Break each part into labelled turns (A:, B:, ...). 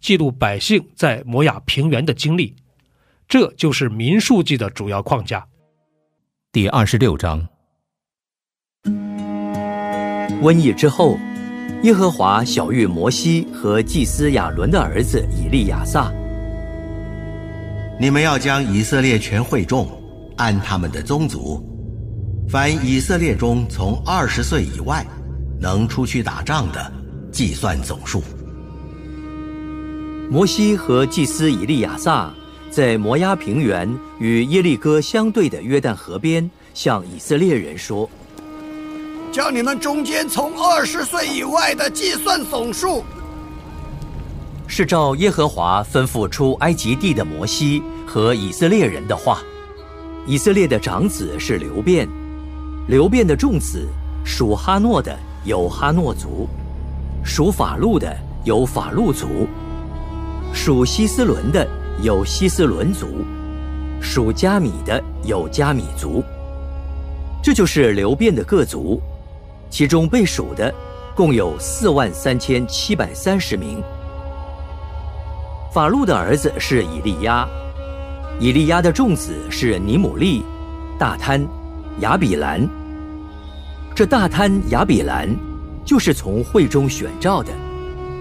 A: 记录百姓在摩亚平原的经历，这就是民数记的主要框架。
B: 第二十六章，
C: 瘟疫之后，耶和华晓谕摩西和祭司亚伦的儿子以利亚撒：“
D: 你们要将以色列全会众按他们的宗族，凡以色列中从二十岁以外能出去打仗的，计算总数。”
C: 摩西和祭司以利亚撒在摩押平原与耶利哥相对的约旦河边，向以色列人说：“
E: 叫你们中间从二十岁以外的计算总数。”
C: 是照耶和华吩咐出埃及地的摩西和以色列人的话。以色列的长子是流变，流变的众子属哈诺的有哈诺族，属法路的有法路族。属希斯伦的有希斯伦族，属加米的有加米族。这就是流变的各族，其中被数的共有四万三千七百三十名。法路的儿子是以利亚，以利亚的众子是尼姆利、大贪、亚比兰。这大贪、亚比兰，就是从会中选召的，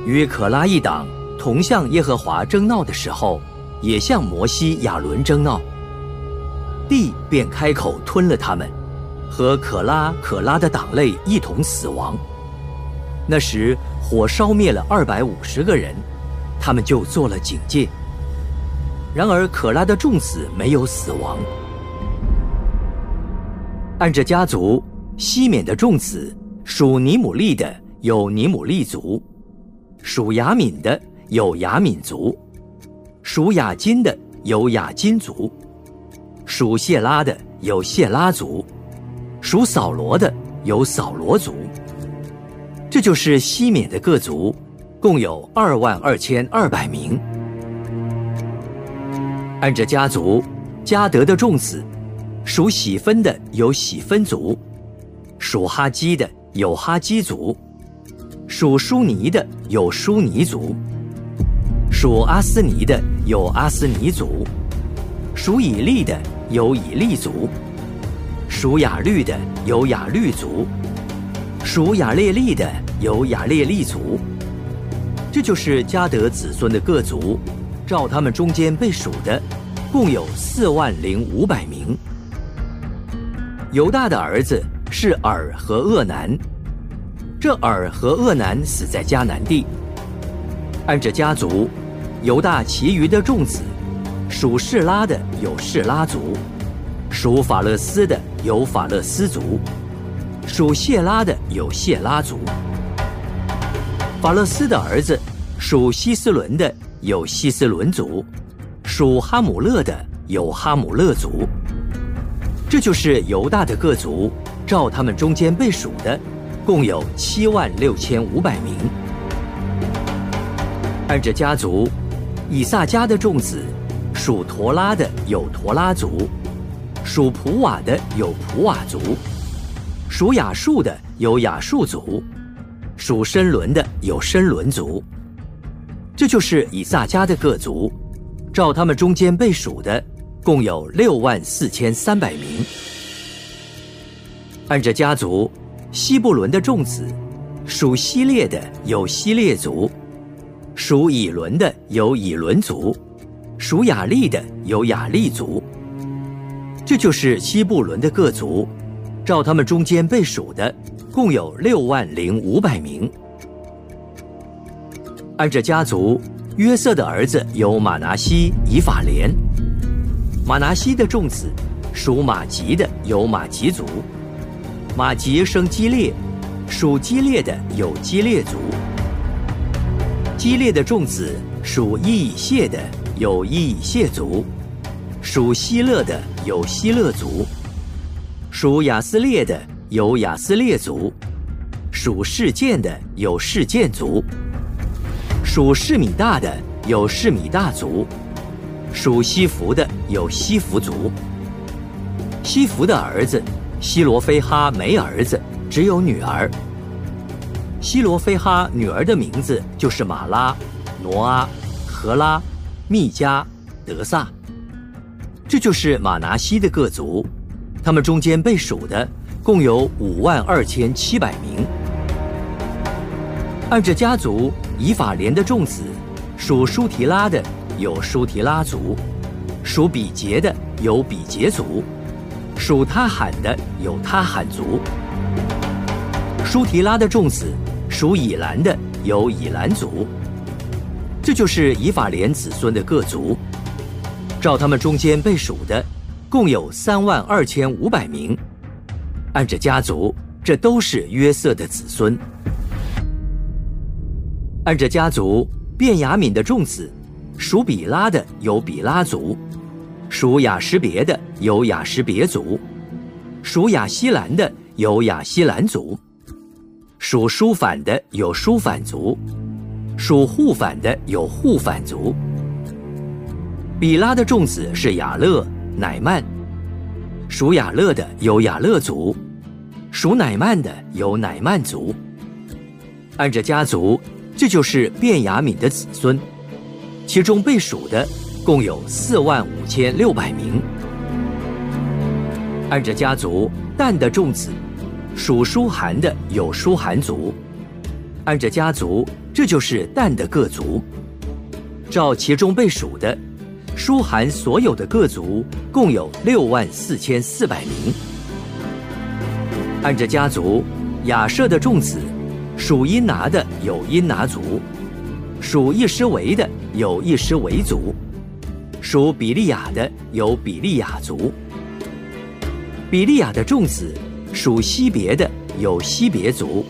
C: 与可拉一党。同向耶和华争闹的时候，也向摩西、亚伦争闹。地便开口吞了他们，和可拉、可拉的党类一同死亡。那时火烧灭了二百五十个人，他们就做了警戒。然而可拉的众子没有死亡。按着家族，西缅的众子属尼姆利的有尼姆利族，属雅敏的。有雅敏族，属雅金的有雅金族，属谢拉的有谢拉族，属扫罗的有扫罗族。这就是西缅的各族，共有二万二千二百名。按着家族，加德的众子，属喜分的有喜分族，属哈基的有哈基族，属舒尼的有舒尼族。属阿斯尼的有阿斯尼族，属以利的有以利族，属雅律的有雅律族，属雅列利的有雅列利族。这就是迦德子孙的各族，照他们中间被数的，共有四万零五百名。犹大的儿子是尔和厄南，这尔和厄南死在迦南地。按着家族。犹大其余的众子，属士拉的有士拉族，属法勒斯的有法勒斯族，属谢拉的有谢拉族。法勒斯的儿子，属希斯伦的有希斯伦族，属哈姆勒的有哈姆勒族。这就是犹大的各族，照他们中间被数的，共有七万六千五百名。按着家族。以萨迦的众子，属陀拉的有陀拉族，属普瓦的有普瓦族，属亚述的有亚述族，属申伦的有申伦族。这就是以萨迦的各族，照他们中间被数的，共有六万四千三百名。按着家族，希布伦的众子，属希列的有希列族。属以伦的有以伦族，属雅利的有雅利族。这就是西布伦的各族，照他们中间被数的，共有六万零五百名。按着家族，约瑟的儿子有马拿西、以法莲。马拿西的众子，属马吉的有马吉族。马吉生基列，属基列的有基列族。激烈的众子，属伊谢的有伊谢族。属希勒的有希勒族，属亚斯列的有亚斯列族，属事件的有事件族，属士米大的有士米大族，属西弗的有西弗族。西弗的儿子希罗菲哈没儿子，只有女儿。希罗菲哈女儿的名字就是马拉、挪阿、荷拉、密加、德萨。这就是马拿西的各族，他们中间被数的共有五万二千七百名。按着家族，以法莲的众子，属舒提拉的有舒提拉族，属比杰的有比杰族，属他罕的有他罕族。舒提拉的众子，属以兰的有以兰族。这就是以法莲子孙的各族。照他们中间被数的，共有三万二千五百名。按着家族，这都是约瑟的子孙。按着家族，便雅敏的众子，属比拉的有比拉族，属雅什别的有雅什别族，属雅西兰的有雅西兰族，属舒反的有舒反族，属护反的有护反族。比拉的众子是雅勒、乃曼，属雅勒的有雅勒族，属乃曼的有乃曼族。按着家族，这就是便雅敏的子孙，其中被数的共有四万五千六百名。按着家族，但的众子，属舒寒的有舒寒族。按着家族，这就是但的各族，照其中被数的。书寒所有的各族共有六万四千四百名。按着家族，雅舍的众子，属因拿的有因拿族，属一施维的有一施维族，属比利亚的有比利亚族。比利亚的众子，属西别的有西别族，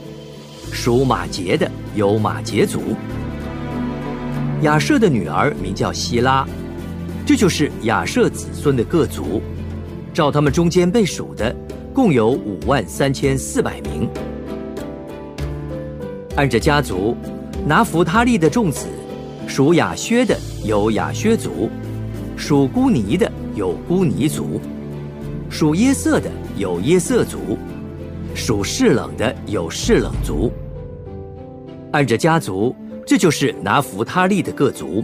C: 属马杰的有马杰族。亚舍的女儿名叫希拉。这就是亚瑟子孙的各族，照他们中间被数的，共有五万三千四百名。按着家族，拿弗他利的众子，属亚薛的有亚薛族，属孤尼的有孤尼族，属耶色的有耶色族，属士冷的有士冷族。按着家族，这就是拿弗他利的各族。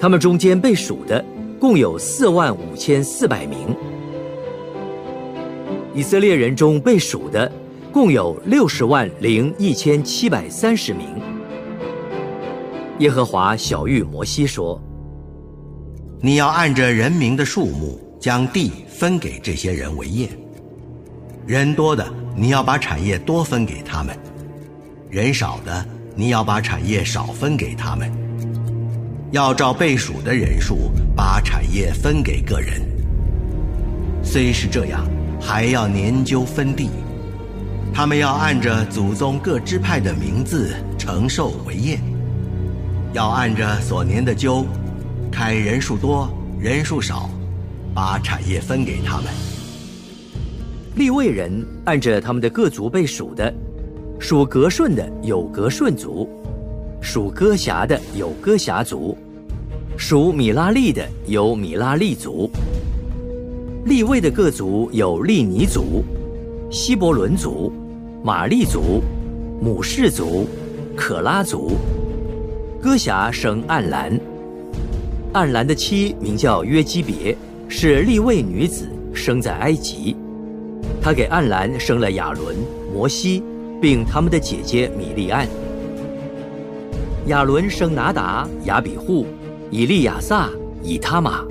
C: 他们中间被数的共有四万五千四百名，以色列人中被数的共有六十万零一千七百三十名。耶和华小谕摩西说：“
D: 你要按着人民的数目，将地分给这些人为业。人多的，你要把产业多分给他们；人少的，你要把产业少分给他们。”要照被数的人数把产业分给个人。虽是这样，还要研究分地。他们要按着祖宗各支派的名字承受为业。要按着所年的阄，看人数多人数少，把产业分给他们。
C: 立位人按着他们的各族被数的，属格顺的有格顺族。属歌辖的有歌辖族，属米拉利的有米拉利族。利位的各族有利尼族、希伯伦族、玛利族、母氏族、可拉族。歌辖生暗兰，暗兰的妻名叫约基别，是利位女子，生在埃及。他给暗兰生了亚伦、摩西，并他们的姐姐米利安。亚伦生拿达、亚比户、以利亚撒、以他玛。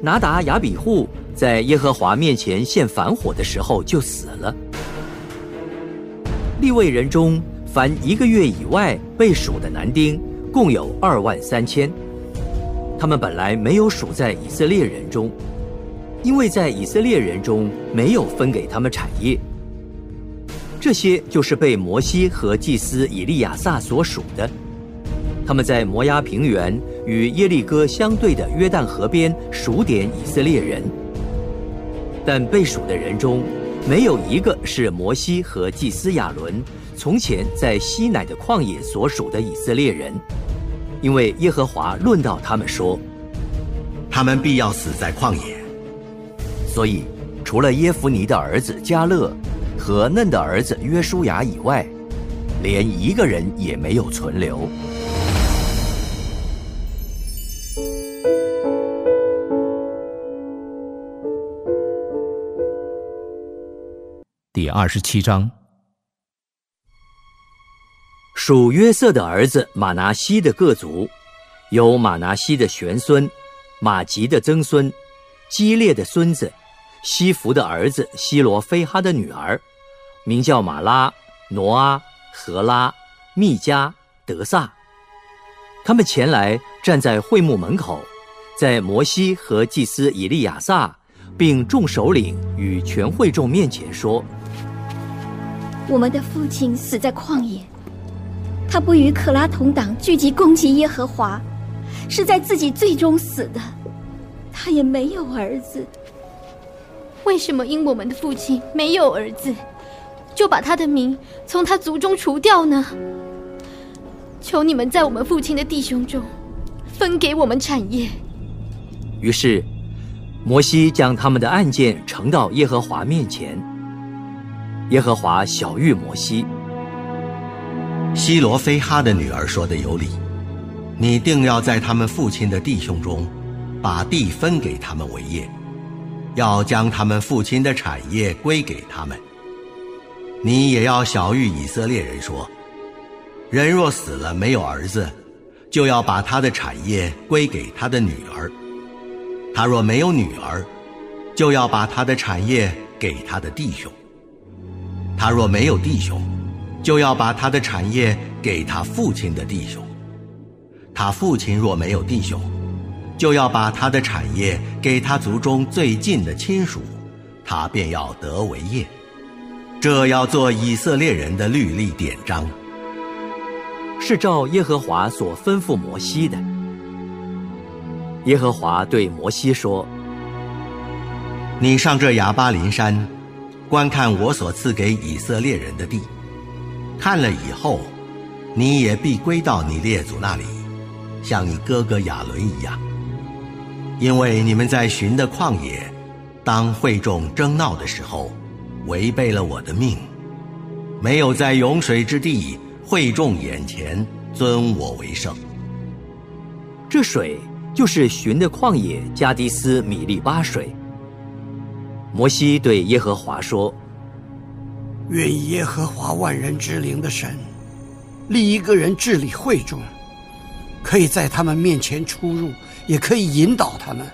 C: 拿达亚比户在耶和华面前献反火的时候就死了。立位人中，凡一个月以外被数的男丁，共有二万三千。他们本来没有数在以色列人中，因为在以色列人中没有分给他们产业。这些就是被摩西和祭司以利亚撒所属的。他们在摩押平原与耶利哥相对的约旦河边数点以色列人，但被数的人中。没有一个是摩西和祭司亚伦从前在西乃的旷野所属的以色列人，因为耶和华论到他们说，
D: 他们必要死在旷野。
C: 所以，除了耶夫尼的儿子加勒和嫩的儿子约书亚以外，连一个人也没有存留。
B: 第二十七章，
C: 属约瑟的儿子马拿西的各族，有马拿西的玄孙，马吉的曾孙，基列的孙子，西弗的儿子希罗菲哈的女儿，名叫马拉、挪阿、荷拉、密加、德萨。他们前来站在会幕门口，在摩西和祭司以利亚撒，并众首领与全会众面前说。
F: 我们的父亲死在旷野，他不与可拉同党聚集攻击耶和华，是在自己最终死的。他也没有儿子。
G: 为什么因我们的父亲没有儿子，就把他的名从他族中除掉呢？求你们在我们父亲的弟兄中分给我们产业。
C: 于是，摩西将他们的案件呈到耶和华面前。耶和华小谕摩西：“
D: 希罗菲哈的女儿说的有理，你定要在他们父亲的弟兄中，把地分给他们为业，要将他们父亲的产业归给他们。你也要小谕以色列人说：人若死了没有儿子，就要把他的产业归给他的女儿；他若没有女儿，就要把他的产业给他的弟兄。”他若没有弟兄，就要把他的产业给他父亲的弟兄；他父亲若没有弟兄，就要把他的产业给他族中最近的亲属，他便要得为业。这要做以色列人的律例典章，
C: 是照耶和华所吩咐摩西的。耶和华对摩西说：“
D: 你上这亚巴林山。”观看我所赐给以色列人的地，看了以后，你也必归到你列祖那里，像你哥哥亚伦一样。因为你们在寻的旷野，当会众争闹的时候，违背了我的命，没有在涌水之地会众眼前尊我为圣。
C: 这水就是寻的旷野加迪斯米利巴水。摩西对耶和华说：“
E: 愿耶和华万人之灵的神立一个人治理会众，可以在他们面前出入，也可以引导他们，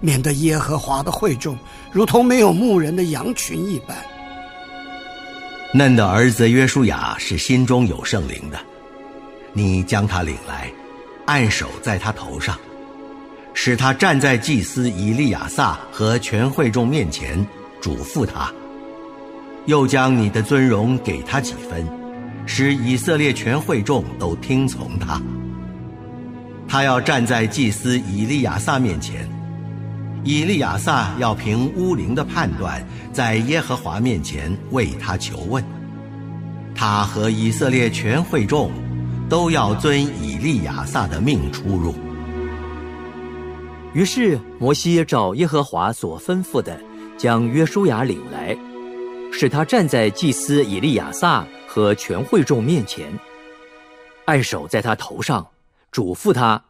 E: 免得耶和华的会众如同没有牧人的羊群一般。”
D: 嫩的儿子约书亚是心中有圣灵的，你将他领来，按手在他头上。使他站在祭司以利亚撒和全会众面前，嘱咐他；又将你的尊荣给他几分，使以色列全会众都听从他。他要站在祭司以利亚撒面前，以利亚撒要凭乌灵的判断，在耶和华面前为他求问。他和以色列全会众都要遵以利亚撒的命出入。
C: 于是摩西照耶和华所吩咐的，将约书亚领来，使他站在祭司以利亚撒和全会众面前，按手在他头上，嘱咐他，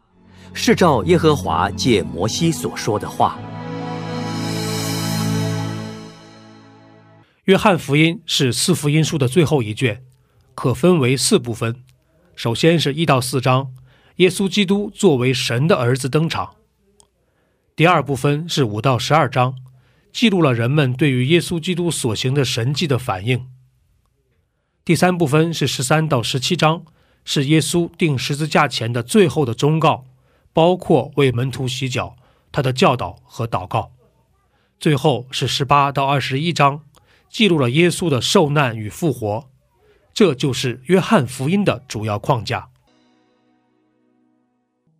C: 是照耶和华借摩西所说的话。
A: 约翰福音是四福音书的最后一卷，可分为四部分。首先是一到四章，耶稣基督作为神的儿子登场。第二部分是五到十二章，记录了人们对于耶稣基督所行的神迹的反应。第三部分是十三到十七章，是耶稣钉十字架前的最后的忠告，包括为门徒洗脚、他的教导和祷告。最后是十八到二十一章，记录了耶稣的受难与复活。这就是约翰福音的主要框架。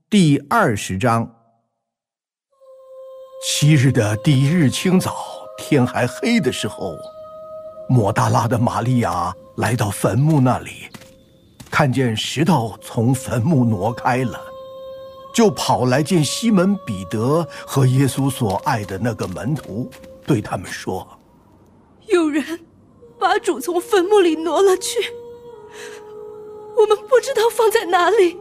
H: 第二十章，七日的第一日清早，天还黑的时候，抹大拉的玛利亚来到坟墓那里，看见石头从坟墓挪开了，就跑来见西门彼得和耶稣所爱的那个门徒，对他们说：“
I: 有人把主从坟墓里挪了去，我们不知道放在哪里。”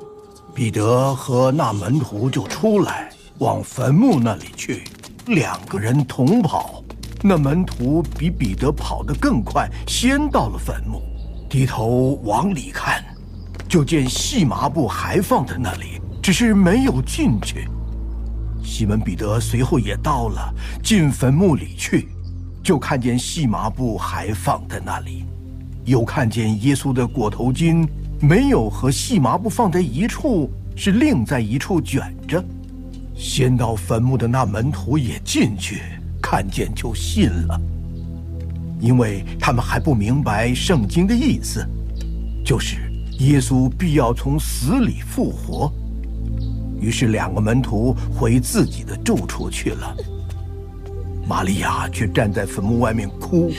H: 彼得和那门徒就出来，往坟墓那里去，两个人同跑。那门徒比彼得跑得更快，先到了坟墓，低头往里看，就见细麻布还放在那里，只是没有进去。西门彼得随后也到了，进坟墓里去，就看见细麻布还放在那里，又看见耶稣的裹头巾。没有和细麻布放在一处，是另在一处卷着。先到坟墓的那门徒也进去，看见就信了，因为他们还不明白圣经的意思，就是耶稣必要从死里复活。于是两个门徒回自己的住处去了。玛利亚却站在坟墓外面哭，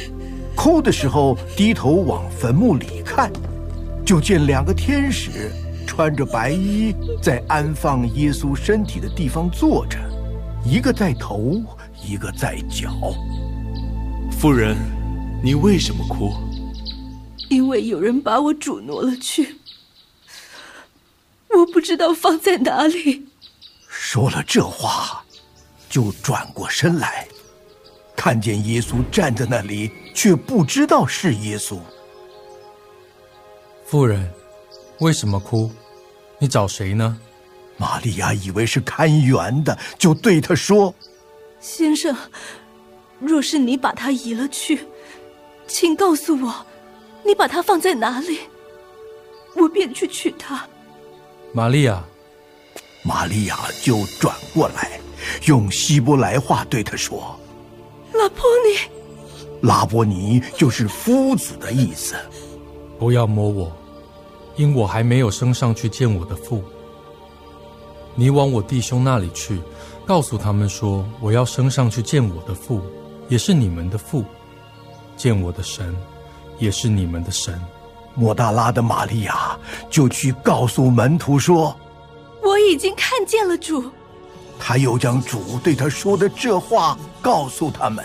H: 哭的时候低头往坟墓里看。就见两个天使穿着白衣，在安放耶稣身体的地方坐着，一个在头，一个在脚。
J: 夫人，你为什么哭？
I: 因为有人把我主挪了去，我不知道放在哪里。
H: 说了这话，就转过身来，看见耶稣站在那里，却不知道是耶稣。
K: 夫人，为什么哭？你找谁呢？
H: 玛利亚以为是看园的，就对他说：“
I: 先生，若是你把他移了去，请告诉我，你把它放在哪里，我便去取它。”
K: 玛利亚，
H: 玛利亚就转过来，用希伯来话对他说：“
I: 拉波尼。”
H: 拉波尼就是夫子的意思。
K: 不要摸我。因我还没有升上去见我的父，你往我弟兄那里去，告诉他们说，我要升上去见我的父，也是你们的父；见我的神，也是你们的神。
H: 莫大拉的玛利亚就去告诉门徒说：“
I: 我已经看见了主。”
H: 他又将主对他说的这话告诉他们。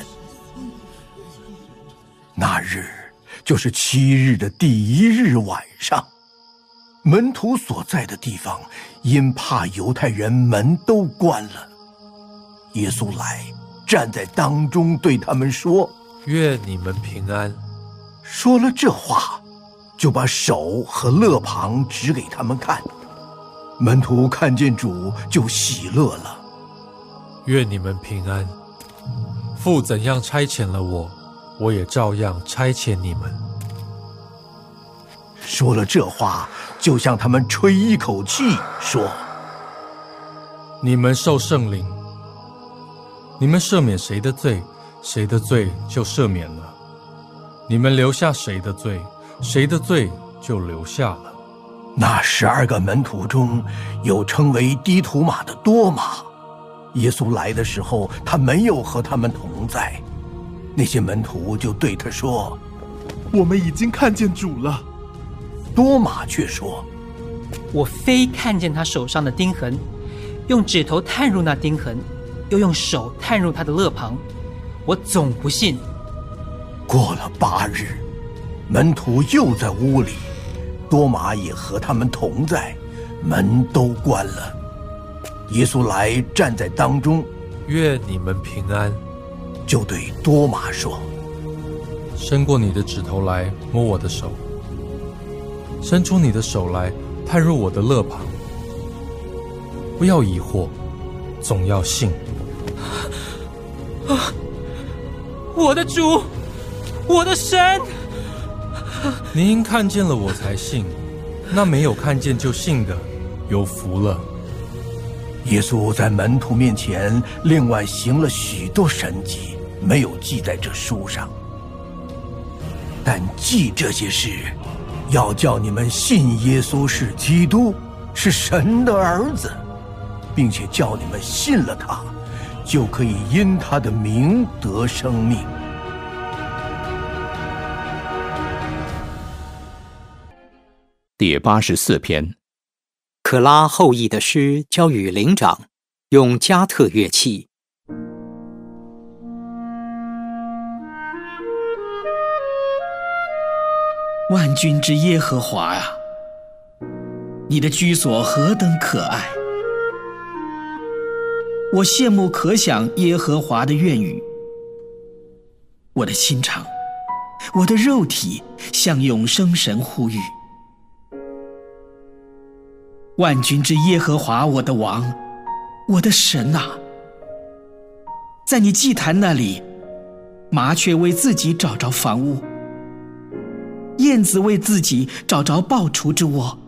H: 那日就是七日的第一日晚上。门徒所在的地方，因怕犹太人，门都关了。耶稣来，站在当中，对他们说：“
J: 愿你们平安。”
H: 说了这话，就把手和肋旁指给他们看。门徒看见主，就喜乐了。
J: 愿你们平安。父怎样差遣了我，我也照样差遣你们。
H: 说了这话。就向他们吹一口气，说：“
K: 你们受圣灵，你们赦免谁的罪，谁的罪就赦免了；你们留下谁的罪，谁的罪就留下了。”
H: 那十二个门徒中有称为低图马的多马。耶稣来的时候，他没有和他们同在。那些门徒就对他说：“
L: 我们已经看见主了。”
H: 多马却说：“
M: 我非看见他手上的钉痕，用指头探入那钉痕，又用手探入他的肋旁，我总不信。”
H: 过了八日，门徒又在屋里，多马也和他们同在，门都关了。耶稣来站在当中，
J: 愿你们平安，
H: 就对多马说：“
K: 伸过你的指头来摸我的手。”伸出你的手来，探入我的肋旁，不要疑惑，总要信。
M: 啊！我的主，我的神！
K: 您看见了我才信，那没有看见就信的，有福了。
H: 耶稣在门徒面前另外行了许多神迹，没有记在这书上。但记这些事，要叫你们信耶稣是基督，是神的儿子，并且叫你们信了他，就可以因他的名得生命。
B: 第八十四篇。
C: 可拉后裔的诗交与灵长，用加特乐器。
N: 万军之耶和华啊，你的居所何等可爱！我羡慕可想耶和华的愿语。我的心肠，我的肉体向永生神呼吁。万军之耶和华，我的王，我的神呐，在你祭坛那里，麻雀为自己找着房屋，燕子为自己找着报雏之窝。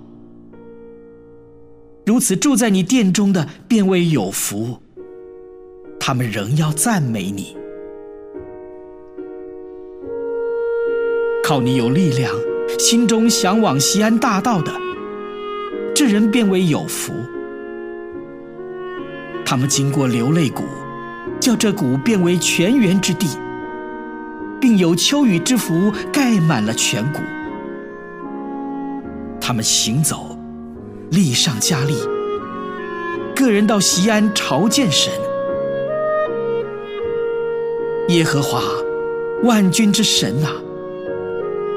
N: 如此住在你殿中的，便为有福。他们仍要赞美你，靠你有力量，心中向往西安大道的。这人变为有福。他们经过流泪谷，叫这谷变为泉源之地，并有秋雨之福盖满了全谷。他们行走，力上加力。个人到西安朝见神。耶和华，万军之神啊，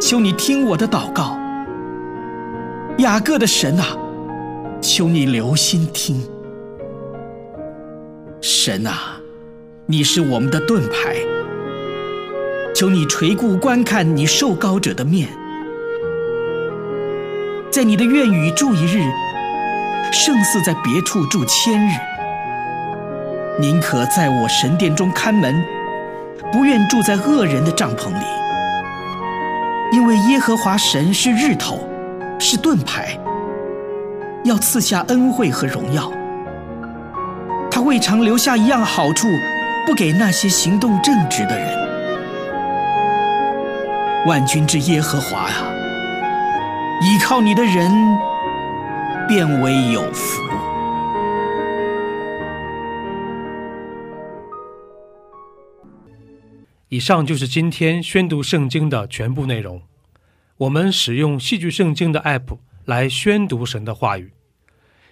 N: 求你听我的祷告。雅各的神啊！求你留心听，神啊，你是我们的盾牌。求你垂顾观看你受膏者的面，在你的愿语住一日，胜似在别处住千日。宁可在我神殿中看门，不愿住在恶人的帐篷里，因为耶和华神是日头，是盾牌。要赐下恩惠和荣耀，他未尝留下一样好处，不给那些行动正直的人。万军之耶和华啊，依靠你的人，变为有福。
A: 以上就是今天宣读圣经的全部内容。我们使用戏剧圣经的 App 来宣读神的话语。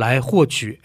A: 来获取